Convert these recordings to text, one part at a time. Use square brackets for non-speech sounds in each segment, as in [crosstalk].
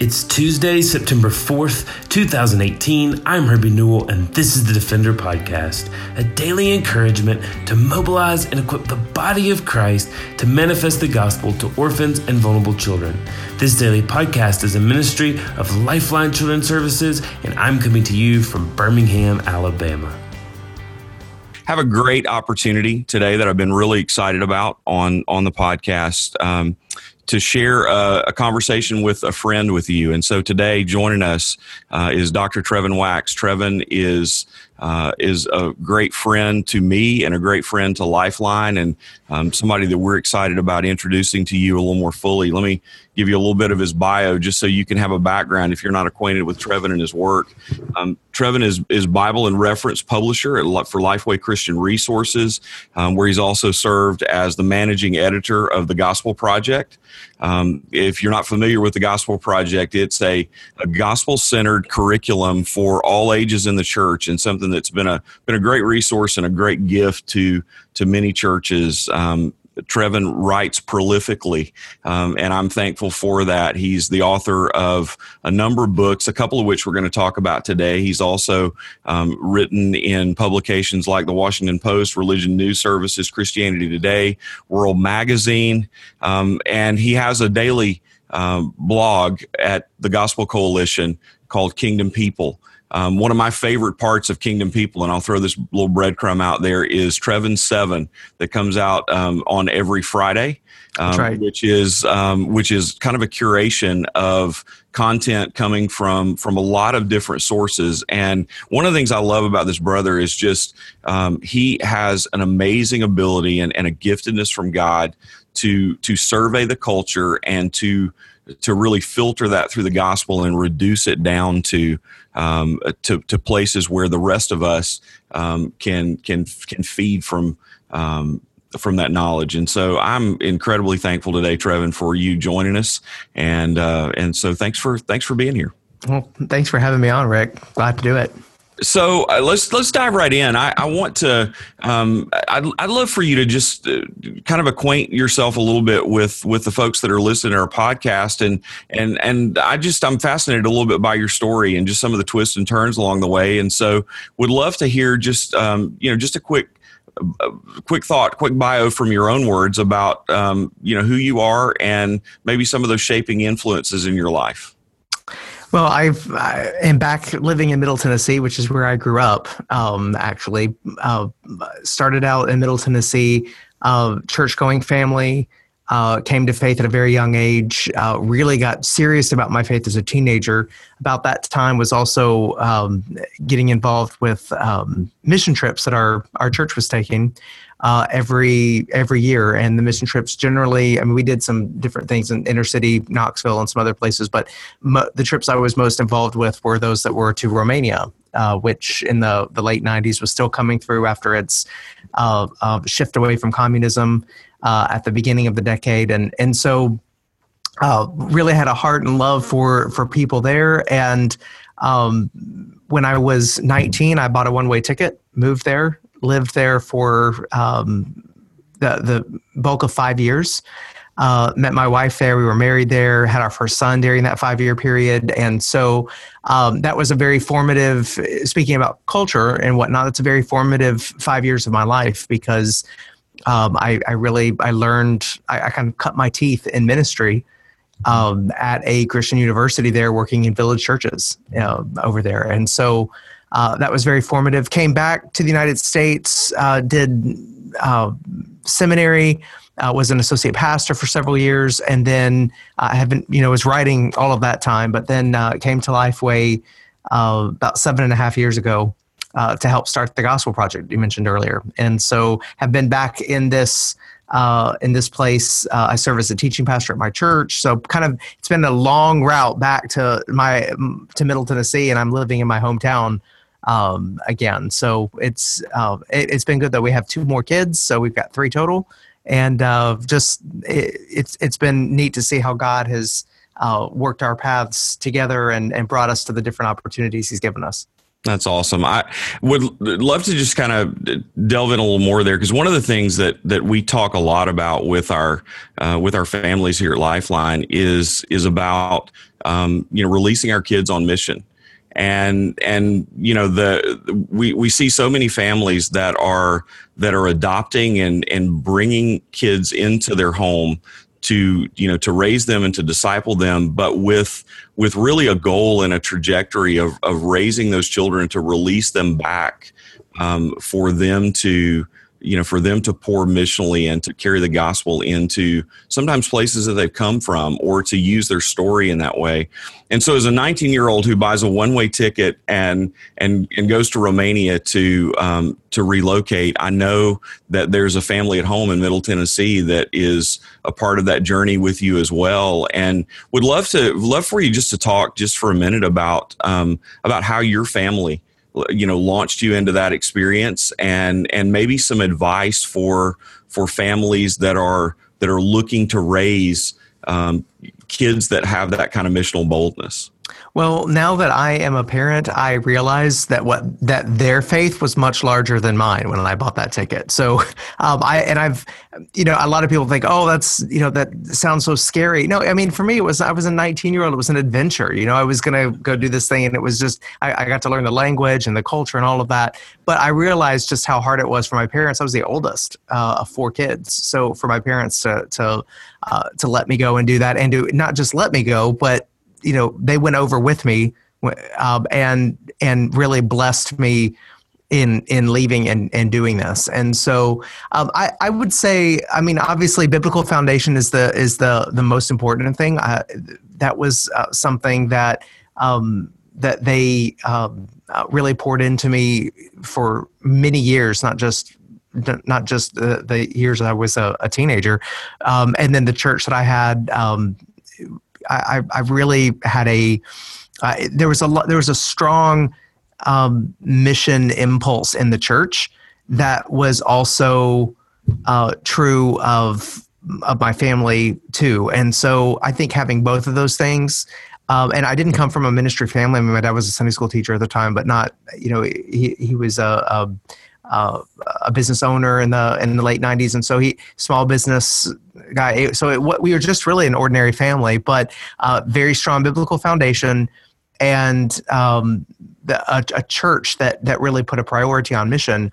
It's Tuesday, September 4th, 2018. I'm Herbie Newell, and this is the Defender Podcast, a daily encouragement to mobilize and equip the body of Christ to manifest the gospel to orphans and vulnerable children. This daily podcast is a ministry of Lifeline Children's Services, and I'm coming to you from Birmingham, Alabama. Have a great opportunity today that I've been really excited about on on the podcast. Um, to share a, a, conversation with a friend with you. And so today, joining us uh, is Dr. Trevin Wax. Trevin is uh, is a great friend to me and a great friend to Lifeline, and um, somebody that we're excited about introducing to you a little more fully. Let me give you a little bit of his bio just so you can have a background if you're not acquainted with Trevin and his work. Um, Trevin is, is Bible and reference publisher at, for Lifeway Christian Resources, um, where he's also served as the managing editor of the Gospel Project. Um, if you're not familiar with the Gospel Project, it's a, a gospel centered curriculum for all ages in the church and something that's been a, been a great resource and a great gift to, to many churches. Um, Trevin writes prolifically, um, and I'm thankful for that. He's the author of a number of books, a couple of which we're going to talk about today. He's also um, written in publications like the Washington Post, Religion News Services, Christianity Today, World Magazine, um, and he has a daily um, blog at the Gospel Coalition called Kingdom People. Um, one of my favorite parts of Kingdom People, and I'll throw this little breadcrumb out there, is Trevin Seven that comes out um, on every Friday, um, right. which is um, which is kind of a curation of content coming from from a lot of different sources. And one of the things I love about this brother is just um, he has an amazing ability and, and a giftedness from God to to survey the culture and to to really filter that through the gospel and reduce it down to um, to, to places where the rest of us um, can can can feed from um, from that knowledge. And so I'm incredibly thankful today, Trevin, for you joining us. And uh, and so thanks for thanks for being here. Well, thanks for having me on, Rick. Glad to do it so uh, let's let's dive right in. I, I want to. Um, I'd, I'd love for you to just uh, kind of acquaint yourself a little bit with with the folks that are listening to our podcast, and and and I just I'm fascinated a little bit by your story and just some of the twists and turns along the way, and so would love to hear just um, you know just a quick a quick thought, quick bio from your own words about um, you know who you are and maybe some of those shaping influences in your life. Well, I've I am back living in Middle Tennessee, which is where I grew up. Um, actually, uh, started out in Middle Tennessee, uh, church-going family. Uh, came to faith at a very young age. Uh, really got serious about my faith as a teenager. About that time, was also um, getting involved with um, mission trips that our our church was taking uh, every every year. And the mission trips generally, I mean, we did some different things in inner city, Knoxville, and some other places. But mo- the trips I was most involved with were those that were to Romania, uh, which in the the late '90s was still coming through after its uh, uh shift away from communism uh, at the beginning of the decade, and and so. Uh, really had a heart and love for for people there and um, when I was 19, I bought a one way ticket, moved there, lived there for um, the the bulk of five years. Uh, met my wife there. We were married there. Had our first son during that five year period, and so um, that was a very formative. Speaking about culture and whatnot, that's a very formative five years of my life because um, I, I, really I learned I, I, kind of cut my teeth in ministry um, at a Christian university there, working in village churches you know, over there, and so uh, that was very formative. Came back to the United States, uh, did uh, seminary, uh, was an associate pastor for several years, and then I have been, you know, was writing all of that time, but then uh, came to Lifeway about seven and a half years ago to help start the Gospel Project you mentioned earlier, and so have been back in this. Uh, in this place. Uh, I serve as a teaching pastor at my church, so kind of it's been a long route back to my to Middle Tennessee, and I'm living in my hometown um, again. So it's uh, it, has been good that we have two more kids, so we've got three total, and uh, just it, it's it's been neat to see how God has uh, worked our paths together and and brought us to the different opportunities He's given us. That's awesome. I would love to just kind of delve in a little more there because one of the things that that we talk a lot about with our uh, with our families here at Lifeline is is about um, you know releasing our kids on mission and and you know the we we see so many families that are that are adopting and and bringing kids into their home to you know to raise them and to disciple them but with with really a goal and a trajectory of, of raising those children to release them back um, for them to you know, for them to pour missionally and to carry the gospel into sometimes places that they've come from or to use their story in that way. And so as a 19 year old who buys a one way ticket and, and, and goes to Romania to, um, to relocate, I know that there's a family at home in Middle Tennessee that is a part of that journey with you as well. And would love to, love for you just to talk just for a minute about, um, about how your family you know launched you into that experience and and maybe some advice for for families that are that are looking to raise um, kids that have that kind of missional boldness well, now that I am a parent, I realize that what that their faith was much larger than mine when I bought that ticket. So, [laughs] um, I and I've, you know, a lot of people think, oh, that's you know, that sounds so scary. No, I mean, for me, it was I was a 19 year old. It was an adventure. You know, I was gonna go do this thing, and it was just I, I got to learn the language and the culture and all of that. But I realized just how hard it was for my parents. I was the oldest uh, of four kids, so for my parents to to uh, to let me go and do that, and to not just let me go, but you know they went over with me um, and and really blessed me in in leaving and, and doing this. And so um, I, I would say i mean obviously biblical foundation is the is the the most important thing. Uh, that was uh, something that um, that they um, uh, really poured into me for many years not just not just the, the years that I was a, a teenager, um, and then the church that I had um, I, I really had a uh, there was a lot there was a strong um, mission impulse in the church that was also uh, true of of my family too, and so I think having both of those things. Um, and I didn't come from a ministry family. I mean, my dad was a Sunday school teacher at the time, but not, you know, he, he was a, a uh, a business owner in the in the late 90s and so he small business guy so it, what we were just really an ordinary family but uh, very strong biblical foundation and um, the, a, a, church that that really put a priority on mission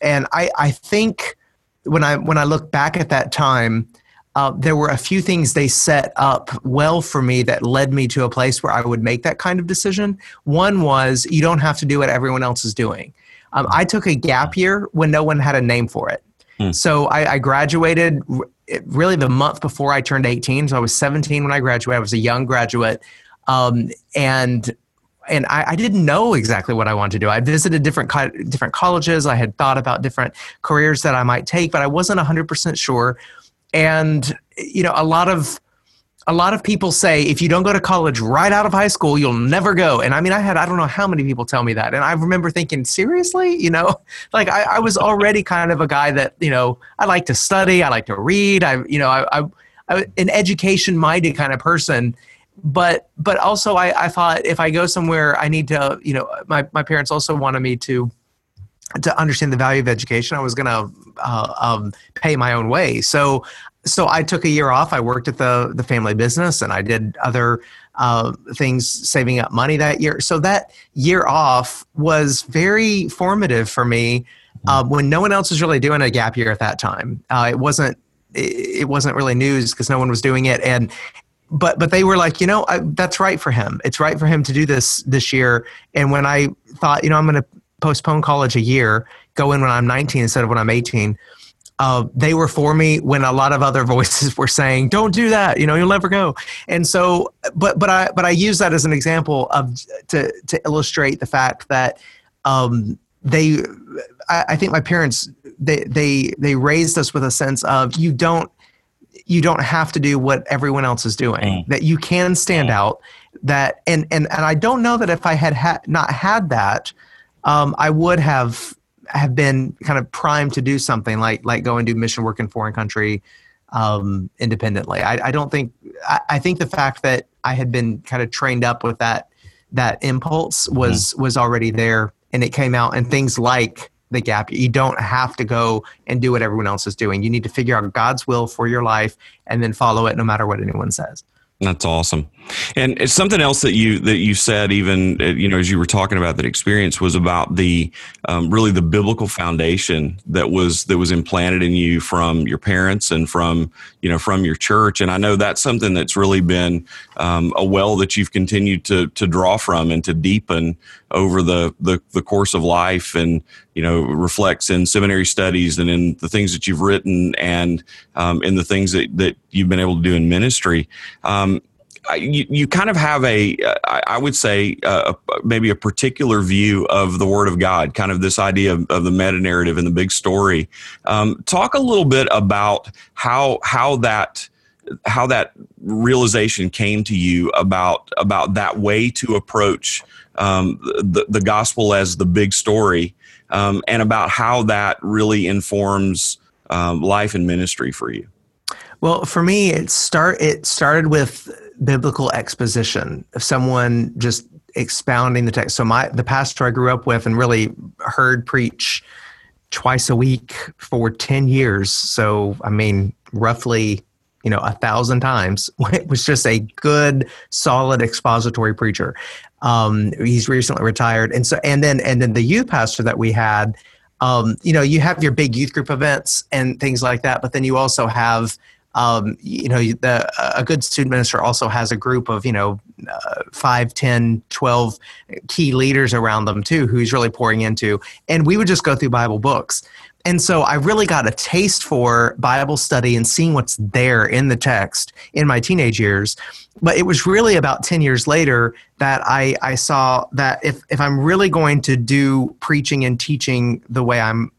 and I, I think when I when I look back at that time uh, there were a few things they set up well for me that led me to a place where I would make that kind of decision. One was you don't have to do what everyone else is doing. Um, I took a gap year when no one had a name for it. Hmm. So I, I graduated really the month before I turned 18. So I was 17 when I graduated. I was a young graduate. Um, and and I, I, didn't know exactly what I wanted to do. I visited different co- different colleges. I had thought about different careers that I might take, but I wasn't 100% sure. And you know, a lot of a lot of people say if you don't go to college right out of high school, you'll never go. And I mean, I had, I don't know how many people tell me that. And I remember thinking, seriously, you know, [laughs] like I, I was already kind of a guy that, you know, I like to study, I like to read. I, you know, I, I, I an education minded kind of person. But, but also I, I thought if I go somewhere, I need to, you know, my, my parents also wanted me to, to understand the value of education, I was going to uh, um, pay my own way. So so I took a year off. I worked at the the family business, and I did other uh, things, saving up money that year. So that year off was very formative for me. Uh, when no one else was really doing a gap year at that time, uh, it wasn't it, it wasn't really news because no one was doing it, and but but they were like, you know, I, that's right for him. It's right for him to do this this year. And when I thought, you know, I'm going to postpone college a year, go in when I'm 19 instead of when I'm 18 uh, they were for me when a lot of other [laughs] voices were saying, "Don't do that," you know, you'll never go. And so, but but I but I use that as an example of to to illustrate the fact that um, they, I, I think my parents they they they raised us with a sense of you don't you don't have to do what everyone else is doing mm. that you can stand mm. out that and and and i don't know that if i had ha- not had that um, i would have have been kind of primed to do something like like go and do mission work in foreign country um, independently. I, I, don't think I, I, think the fact that I had been kind of trained up with that that impulse was mm-hmm. was already there and it came out and things like the gap you don't have to go and do what everyone else is doing you need to figure out god's will for your life and then follow it no matter what anyone says that's awesome. And it's something else that you that you said even uh, you know as you were talking about that experience was about the um, really the biblical foundation that was that was implanted in you from your parents and from you know from your church. And I know that's something that's really been um, a well that you've continued to to draw from and to deepen over the, the the course of life and you know reflects in seminary studies and in the things that you've written and um, in the things that that you've been able to do in ministry. Um, you, you kind of have a, I would say, uh, maybe a particular view of the Word of God, kind of this idea of, of the meta narrative and the big story. Um, talk a little bit about how how that how that realization came to you about about that way to approach um, the the gospel as the big story, um, and about how that really informs um, life and ministry for you. Well, for me, it start it started with biblical exposition of someone just expounding the text. So my the pastor I grew up with and really heard preach twice a week for 10 years. So I mean roughly, you know, a thousand times. [laughs] It was just a good, solid expository preacher. Um, he's recently retired. And so and then and then the youth pastor that we had, um, you know, you have your big youth group events and things like that, but then you also have um, you know the, a good student minister also has a group of you know uh, 5 10 12 key leaders around them too who he's really pouring into. And we would just go through bible books and so I really got a taste for Bible study and seeing what's there in the text in my teenage years. But it was really about 10 years later that I, I saw that if, if I'm really going to do preaching and teaching the way I'm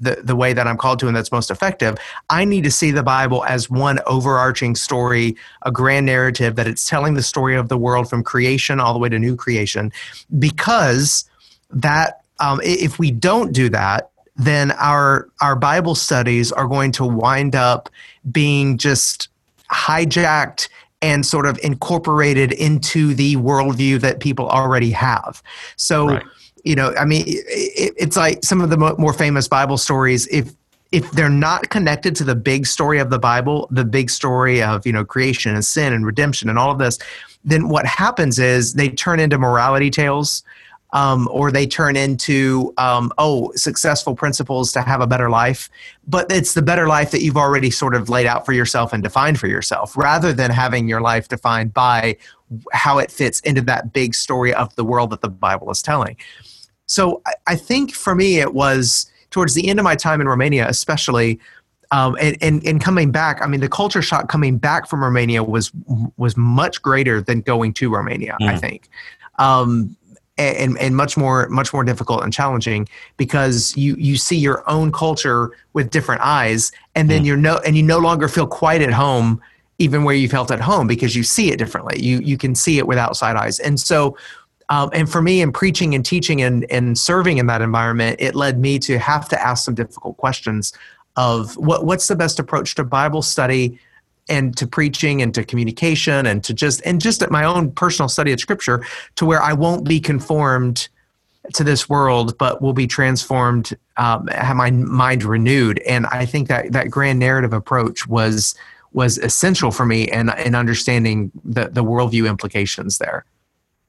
the, the way that I'm called to and that's most effective, I need to see the Bible as one overarching story, a grand narrative that it's telling the story of the world from creation all the way to new creation. Because that um, if we don't do that, then our our Bible studies are going to wind up being just hijacked and sort of incorporated into the worldview that people already have. So, right. you know, I mean, it, it's like some of the more famous Bible stories. If if they're not connected to the big story of the Bible, the big story of you know creation and sin and redemption and all of this, then what happens is they turn into morality tales um, or they turn into um, oh successful principles to have a better life but it's the better life that you've already sort of laid out for yourself and defined for yourself rather than having your life defined by how it fits into that big story of the world that the bible is telling so i, I think for me it was towards the end of my time in romania especially um, and, and, and coming back, I mean, the culture shock coming back from Romania was was much greater than going to Romania. Mm. I think, um, and, and much more much more difficult and challenging because you you see your own culture with different eyes and then mm. you're no and you no longer feel quite at home even where you felt at home because you see it differently you you can see it with outside eyes and so um, and for me in preaching and teaching and, and serving in that environment it led me to have to ask some difficult questions of what what's the best approach to bible study and to preaching and to communication and to just and just at my own personal study of scripture to where I won't be conformed to this world, but will be transformed, um, have my mind renewed. And I think that that grand narrative approach was was essential for me in, in understanding the, the worldview implications there.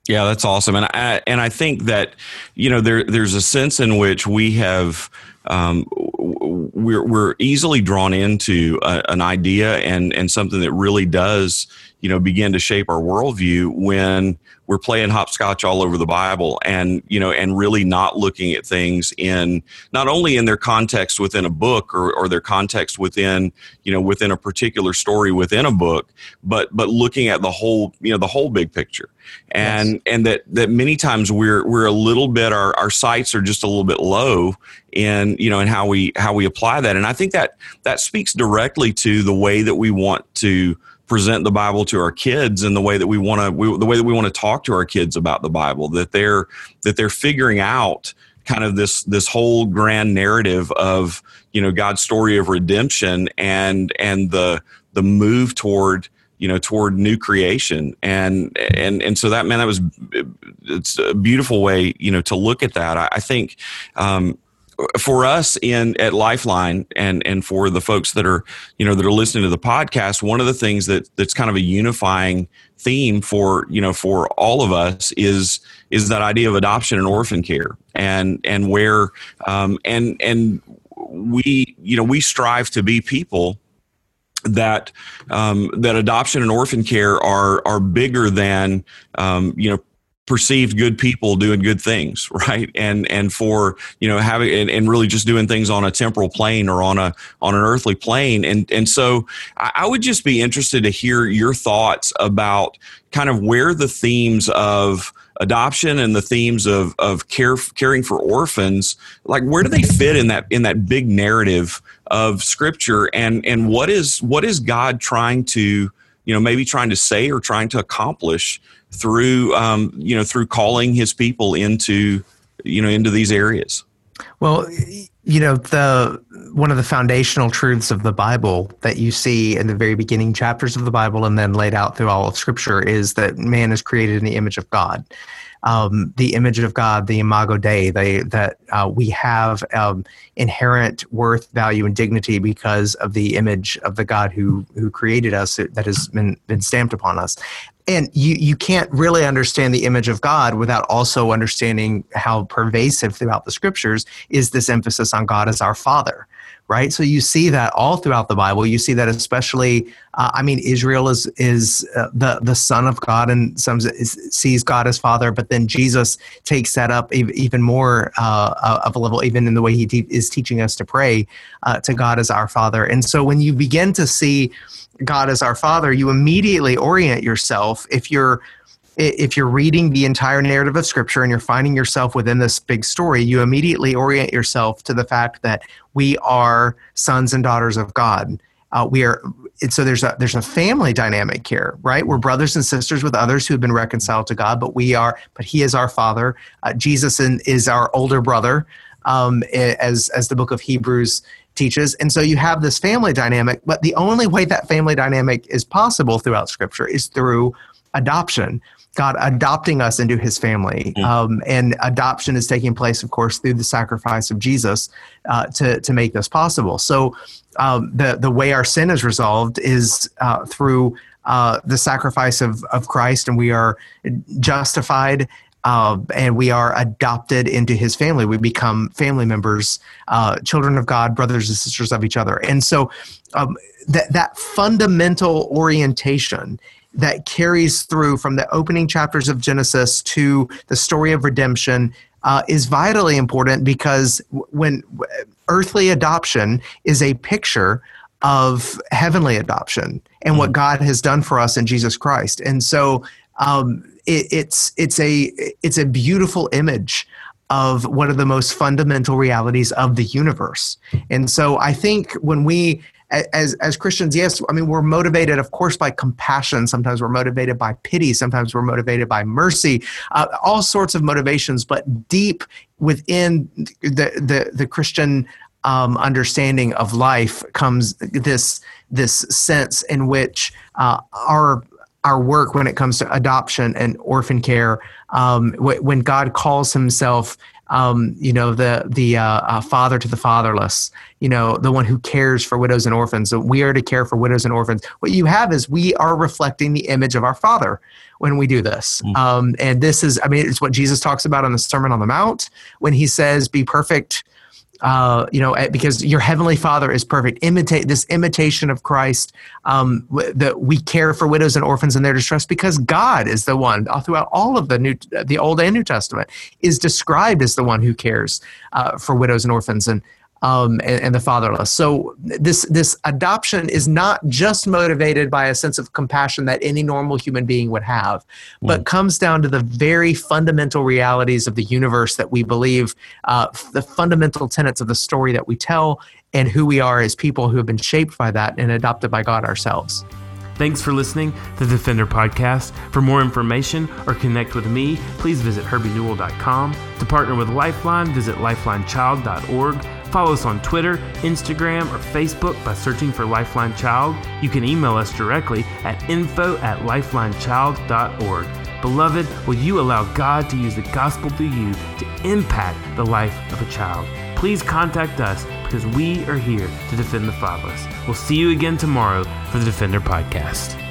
Yeah, that's awesome, and I and I think that you know there there's a sense in which we have um, we're we're easily drawn into a, an idea and and something that really does you know begin to shape our worldview when we're playing hopscotch all over the Bible and you know and really not looking at things in not only in their context within a book or, or their context within you know within a particular story within a book but but looking at the whole you know the whole big picture and yes. and that that many times we're we're a little bit our, our sights are just a little bit low in you know in how we how we apply that and I think that that speaks directly to the way that we want to present the Bible to our kids and the way that we want to the way that we want to talk to our kids about the Bible that they're that they're figuring out kind of this this whole grand narrative of you know God's story of redemption and and the the move toward you know toward new creation and and and so that man that was it's a beautiful way, you know, to look at that. I, I think um, for us in at Lifeline and and for the folks that are you know that are listening to the podcast, one of the things that that's kind of a unifying theme for you know for all of us is is that idea of adoption and orphan care and and where um, and and we you know we strive to be people that um, that adoption and orphan care are are bigger than um, you know perceived good people doing good things [laughs] right? And and for you know having and, and, really just doing things on a temporal plane or on a on an earthly plane. And and so I, I would just be interested to hear your thoughts about kind of where the themes of adoption and the themes of of care caring for orphans like where do they fit in that in that big narrative of scripture? And and what is what is god trying to you know maybe trying to say or trying to accomplish through um, you know through calling his people into you know into these areas. Well you know the one of the foundational truths of the bible that you see in the very beginning chapters of the bible and then laid out through all of scripture is that man is created in the image of god um, the image of God, the imago Dei, they, that uh, we have um, inherent worth, value, and dignity because of the image of the God who who created us that has been been stamped upon us. And you you can't really understand the image of God without also understanding how pervasive throughout the scriptures is this emphasis on God as our Father right? So you see that all throughout the Bible. You see that especially. Uh, I mean, Israel is is uh, the the son of God and some sees God as Father, but then Jesus takes that up even more uh, uh, of a level, even in the way he te- is teaching us to pray uh, to God as our Father. And so when you begin to see God as our Father, you immediately orient yourself if you're if you're reading the entire narrative of scripture and you're finding yourself within this big story, you immediately orient yourself to the fact that we are sons and daughters of God. Uh, we are so there's a there's a family dynamic here, right? We're brothers and sisters with others who have been reconciled to God, but we are, but He is our Father. Uh, Jesus is our older brother, um, as as the book of Hebrews teaches. And so you have this family dynamic, but the only way that family dynamic is possible throughout Scripture is through adoption. God adopting us into his family. Mm. Um, and adoption is taking place, of course, through the sacrifice of Jesus uh, to, to make this possible. So um, the, the way our sin is resolved is uh, through uh, the sacrifice of, of Christ, and we are justified uh, and we are adopted into his family. We become family members, uh, children of God, brothers and sisters of each other. And so um, that, that fundamental orientation that carries through from the opening chapters of Genesis to the story of redemption uh, is vitally important because when earthly adoption is a picture of heavenly adoption and what mm-hmm. God has done for us in Jesus Christ, and so um, it, it's it's a it's a beautiful image of one of the most fundamental realities of the universe. And so I think when we as as Christians, yes, I mean we're motivated, of course, by compassion. Sometimes we're motivated by pity. Sometimes we're motivated by mercy. Uh, all sorts of motivations, but deep within the the, the Christian um, understanding of life comes this this sense in which uh, our our work when it comes to adoption and orphan care, um, when God calls Himself um, you know, the the uh, uh, father to the fatherless, you know, the one who cares for widows and orphans. So we are to care for widows and orphans. What you have is we are reflecting the image of our Father when we do this. Mm-hmm. Um, and this is, I mean, it's what Jesus talks about on the Sermon on the Mount when he says, "Be perfect." Uh, you know, because your heavenly Father is perfect. Imitate this imitation of Christ um, that we care for widows and orphans in their distress because God is the one throughout all of the new, the Old and New Testament is described as the one who cares uh, for widows and orphans. And um, and, and, the fatherless. So this this adoption is not just motivated by a sense of compassion that any normal human being would have, but mm. comes down to the very fundamental realities of the universe that we believe, uh, the fundamental tenets of the story that we tell, and who we are as people who have been shaped by that and adopted by God ourselves. Thanks for listening to the Defender Podcast. For more information or connect with me, please visit herbienewell.com. To partner with Lifeline, visit lifelinechild.org. Follow us on Twitter, Instagram, or Facebook by searching for Lifeline Child. You can email us directly at info at lifelinechild.org. Beloved, will you allow God to use the gospel through you to impact the life of a child? Please contact us because we are here to defend the fatherless. We'll see you again tomorrow for the Defender Podcast.